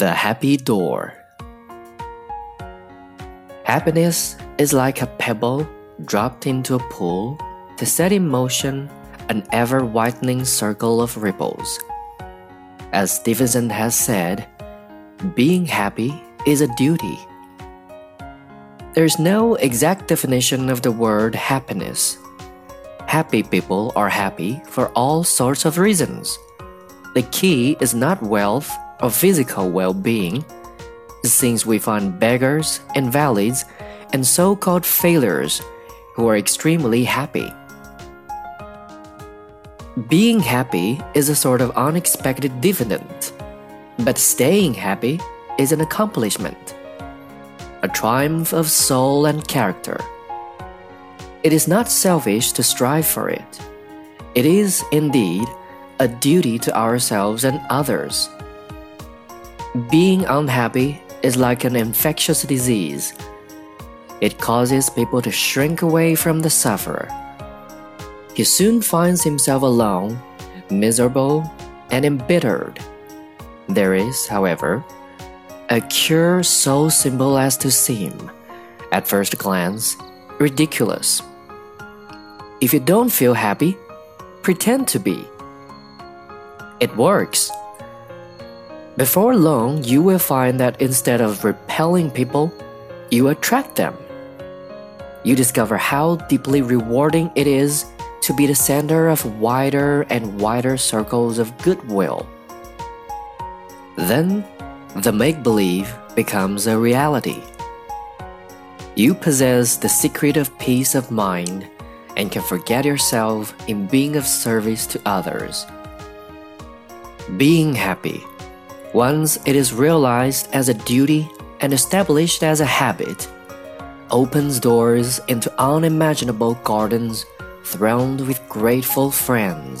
The Happy Door Happiness is like a pebble dropped into a pool to set in motion an ever widening circle of ripples. As Stevenson has said, being happy is a duty. There's no exact definition of the word happiness. Happy people are happy for all sorts of reasons. The key is not wealth or physical well being, since we find beggars, invalids, and so called failures who are extremely happy. Being happy is a sort of unexpected dividend, but staying happy is an accomplishment, a triumph of soul and character. It is not selfish to strive for it. It is, indeed, a duty to ourselves and others. Being unhappy is like an infectious disease. It causes people to shrink away from the sufferer. He soon finds himself alone, miserable, and embittered. There is, however, a cure so simple as to seem, at first glance, ridiculous. If you don't feel happy, pretend to be. It works. Before long, you will find that instead of repelling people, you attract them. You discover how deeply rewarding it is to be the center of wider and wider circles of goodwill. Then, the make believe becomes a reality. You possess the secret of peace of mind and can forget yourself in being of service to others. Being happy once it is realized as a duty and established as a habit, opens doors into unimaginable gardens thronged with grateful friends.